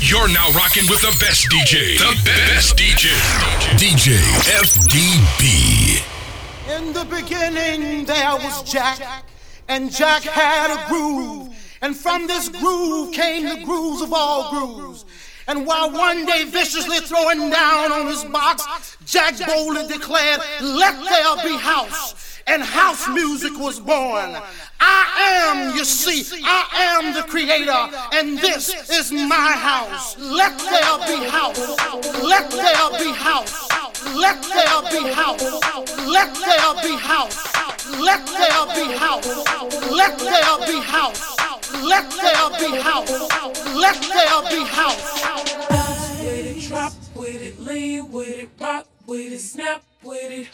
You're now rocking with the best DJ. The best DJ. DJ FDB. In the beginning, there was Jack, and Jack had a groove. And from this groove came the grooves of all grooves. And while one day viciously throwing down on his box, Jack boldly declared, Let there be house. And house music was born. I am, you see, I am the creator, and this is my house. Let there be house. Let there be house. Let there be house. Let there be house. Let there be house. Let there be house. Let there be house. Let there be house. Drop with it, lean with it, rock with it, snap with it.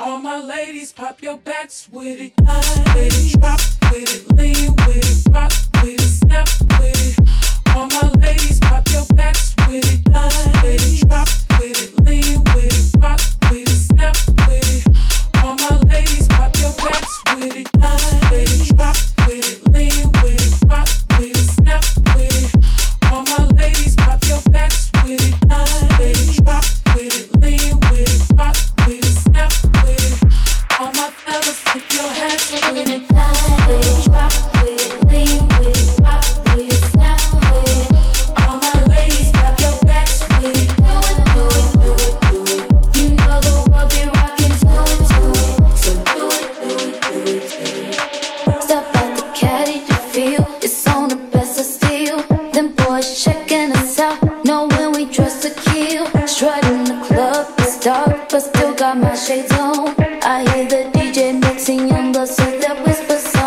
All my ladies, pop your backs with it. Line with it, drop with it, lean with it, rock with it, snap with it. All my ladies, pop your backs with it. With it, drop with it, lean with it, rock with it, snap with it. All my ladies, pop your backs with it. Line with it, drop with it, lean I hear the DJ mixing on the set that whispers.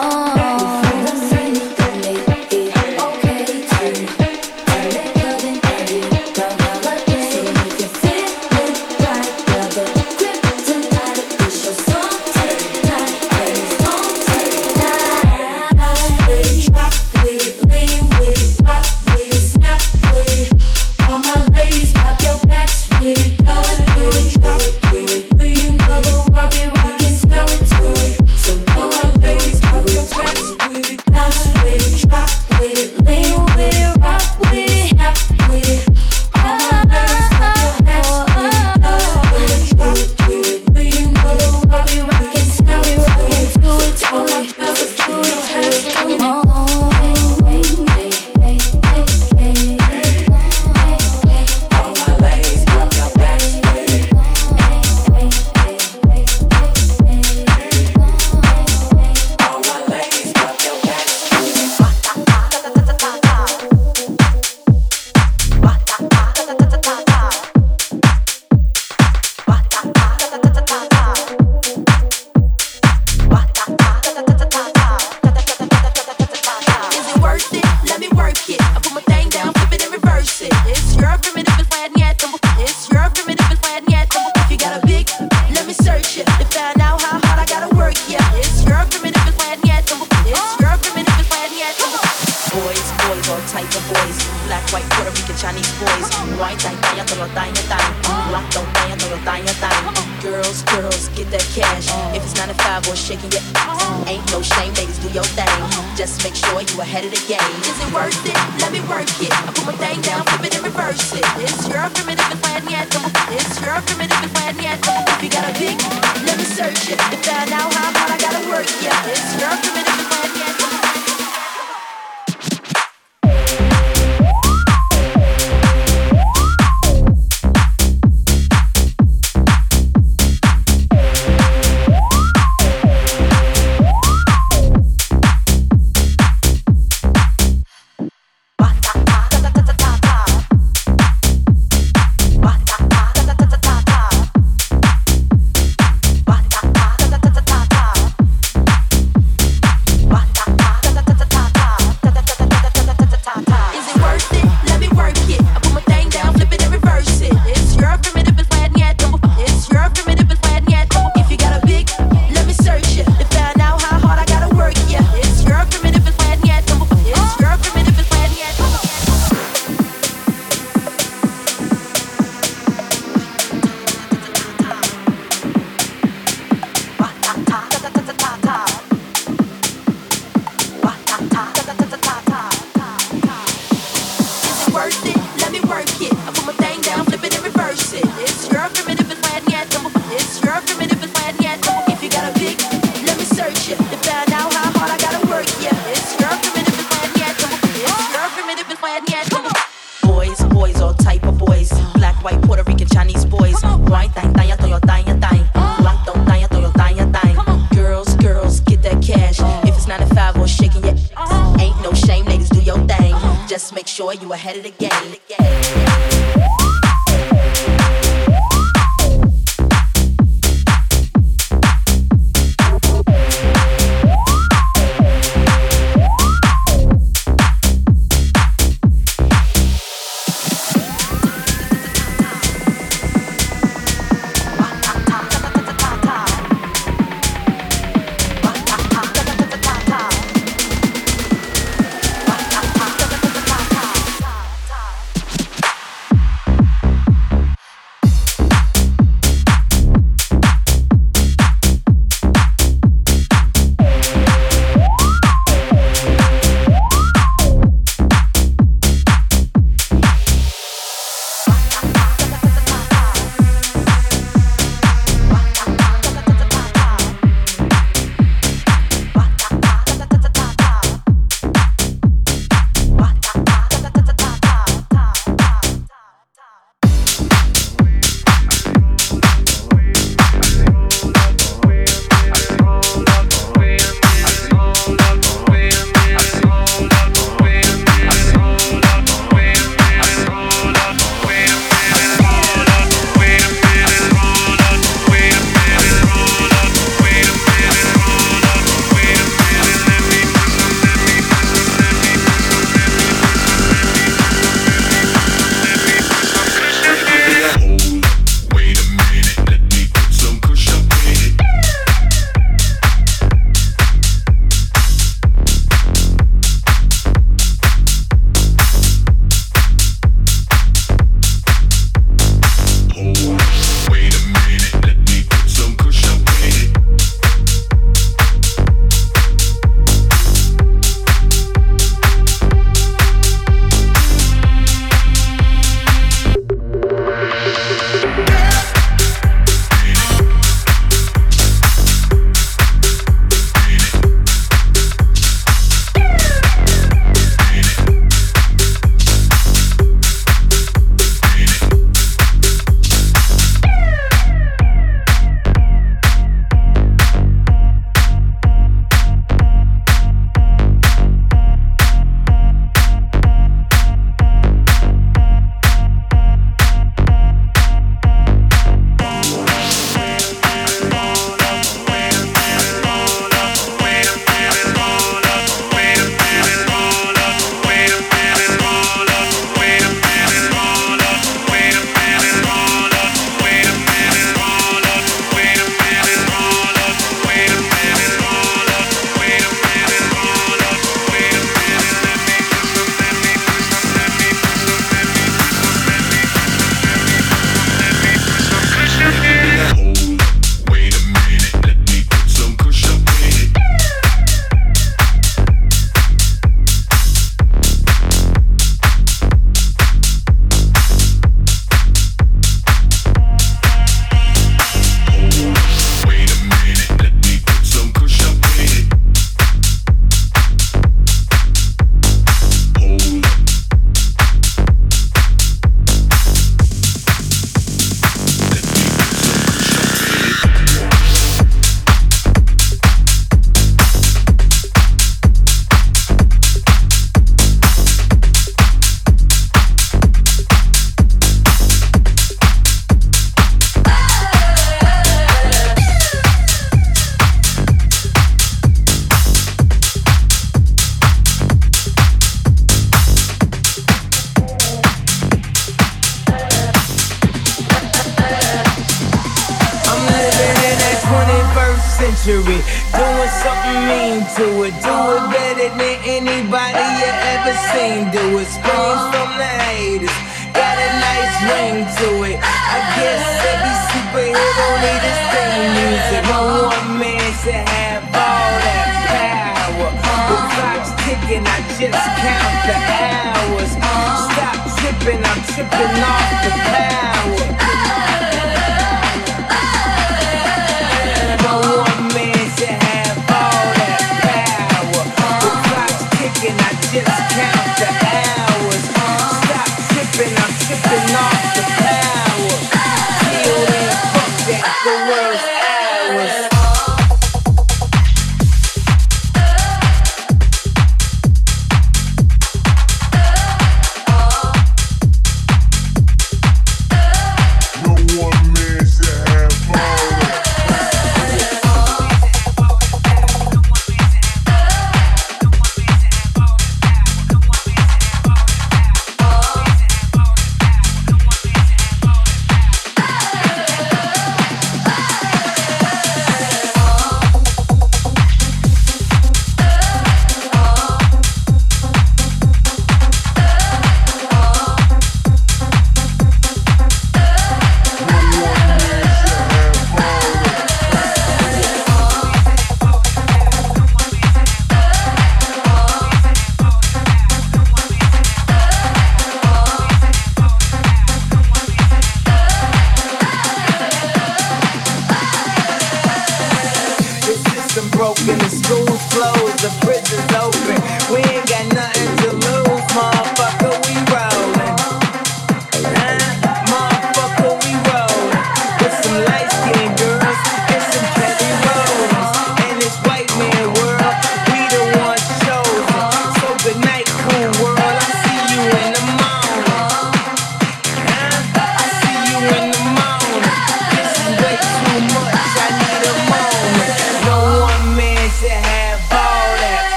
Sure you ahead of the game. Is it worth it? Let me work it. I put my thing down, flip it and reverse it. It's your primitive and flat yet. It's your primitive and flat yet. If you got a big, let me search it to find out how hard I gotta work. Yeah, it's your primitive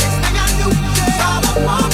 your hands in the sky.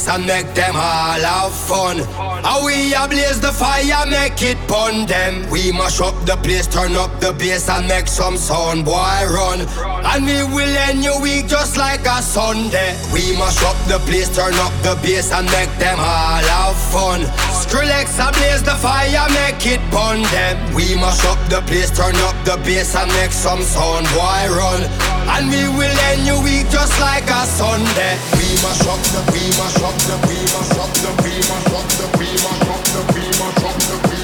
Bass and make them all have fun. How we a blaze the fire, make it pun them. We mash up the place, turn up the bass and make some sound, boy run. And we will end your week just like a Sunday. We mash up the place, turn up the bass and make them all have fun. Skrillex a blaze the fire, make it pun them. We mash up the place, turn up the bass and make some sound, boy run. And we will end your week just like a Sunday. We mash up the, we mash up the, we mash up the, we mash up the, we mash up the, we mash up the, we mash up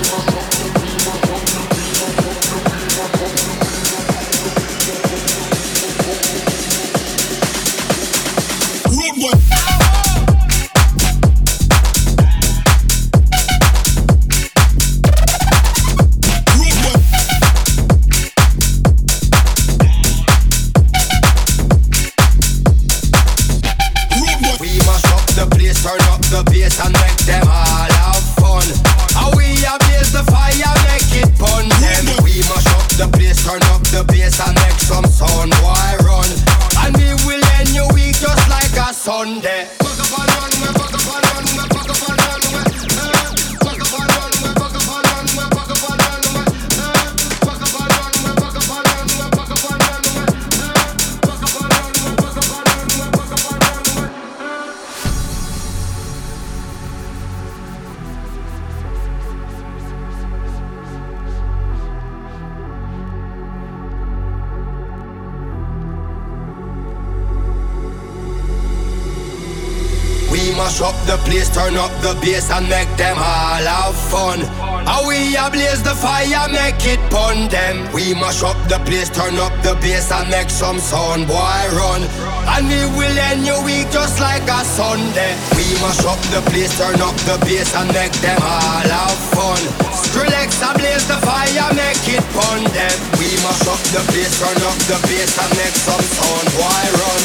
turn up the bass and make them all have fun. How we a blaze the fire, make it pun them. We mash up the place, turn up the bass and make some sound, boy run. And we will end your week just like a Sunday. We mash up the place, turn up the bass and make them all have fun. Skrillex a blaze the fire, make it pun them. We mash up the place, turn up the bass and make some sound, boy run.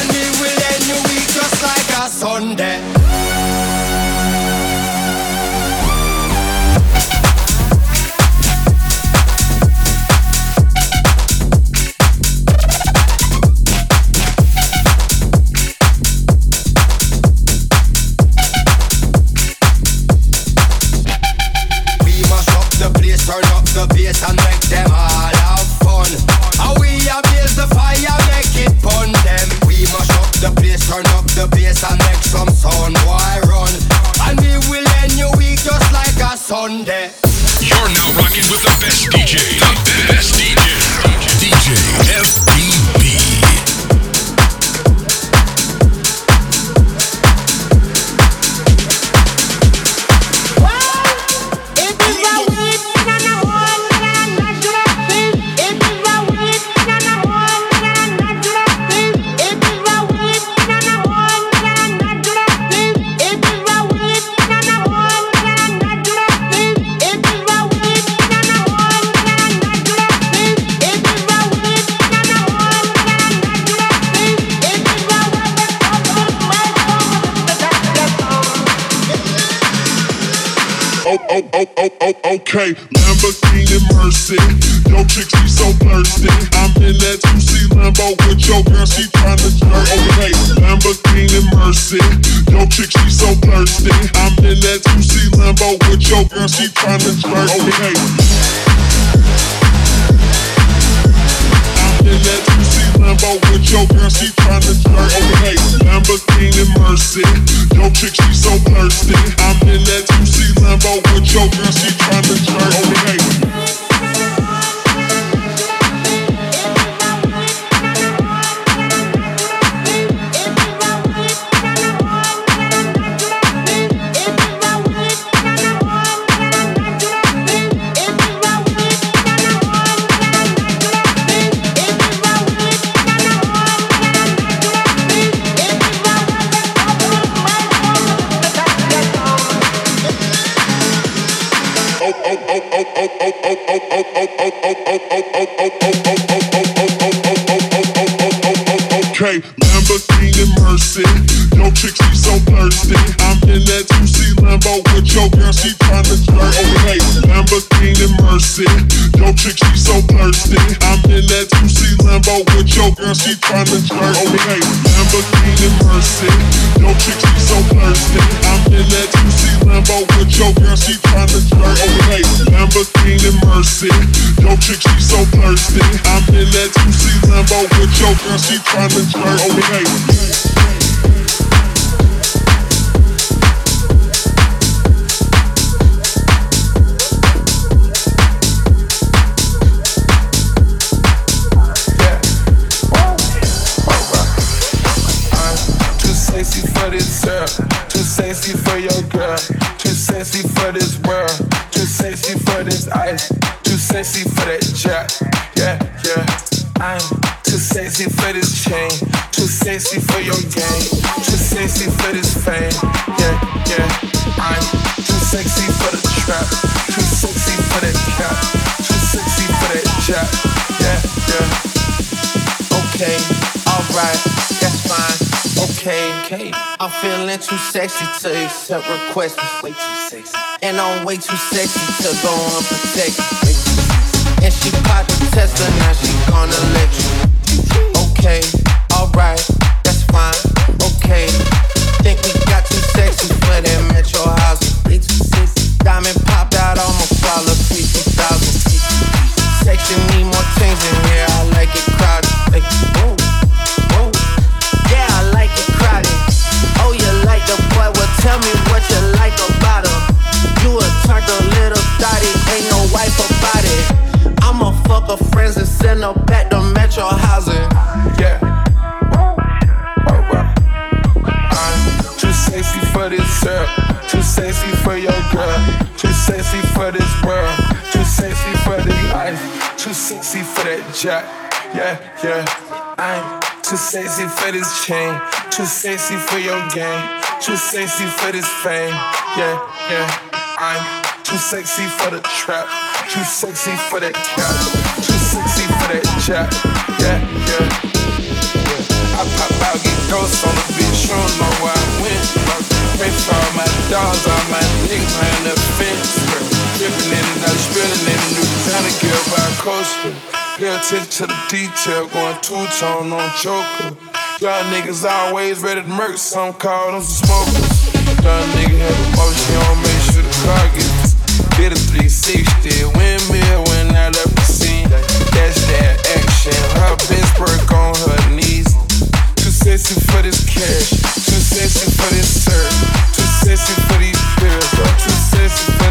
And we will end your week just like a Sunday. I'm feeling too sexy to accept requests. Way too sexy. And I'm way too sexy to go unprotected. And she popped the Tesla, now she gonna let you. Okay, alright. jack. Yeah, yeah. I'm too sexy for this chain. Too sexy for your game. Too sexy for this fame. Yeah, yeah. I'm too sexy for the trap. Too sexy for that cat. Too sexy for that jack. Yeah, yeah. I pop out, get ghosts on the bitch. You don't know where I went. Pray for all my dogs, all my niggas behind the fence. Ripping in and out, spilling in the new kind of girl by coaster. Pay attention to the detail, going two tone on choker. Y'all niggas always ready to murk, some call them smokers. Y'all nigga have emotion, on make sure the car gets Did a 360, windmill when I left the scene. That's that action, her best work on her knees. Too sexy for this cash, too sexy for this surf, too sexy for these pills, too sexy for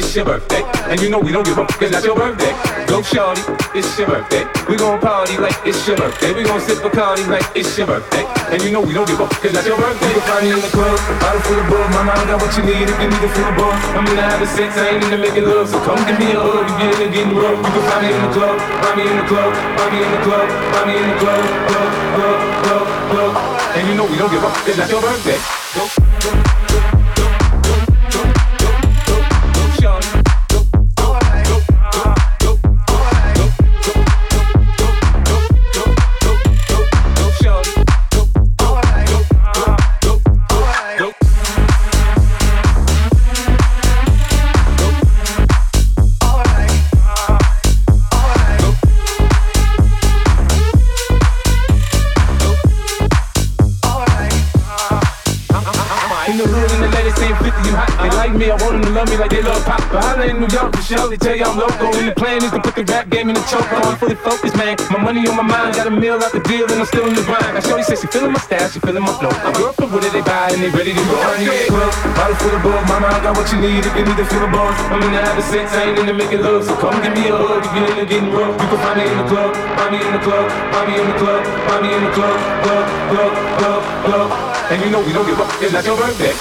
it's your birthday. And you know we don't give up, cause that's your birthday. Go shorty, it's your birthday. We gon' party like it's your birthday. We gon' sip Bacardi like it's your birthday. And you know we don't give up, cause that's your birthday. You can find me in the club, bottle full of bug. Mama, I got what you need if you need to feel the buzz. I'm into having sex, I ain't into making love. So come give me a hug, you get in getting rough. You can find me in the club, find me in the club, find me in the club, find me in the club, club, club, club, club. And you know we don't give up, cause that's your birthday. Go, go, go, the rap game in the choke. but I'm fully focused, man. My money on my mind, got a meal out the deal, and I'm still in the grind. Now Shorty says she feeling my style, she feeling my flow. I'm girl from Wooded, they buy and they ready to go. In the club, bottle full of bug. Mama, I got what you need if you need to feel the buzz. I'm in the having sex, I ain't into making love. So come give me a hug if you're into getting rough. You can find me in the club, find me in the club, find me in the club, find me in the club, club, club, club, club. And you know we don't give up, it's not your birthday.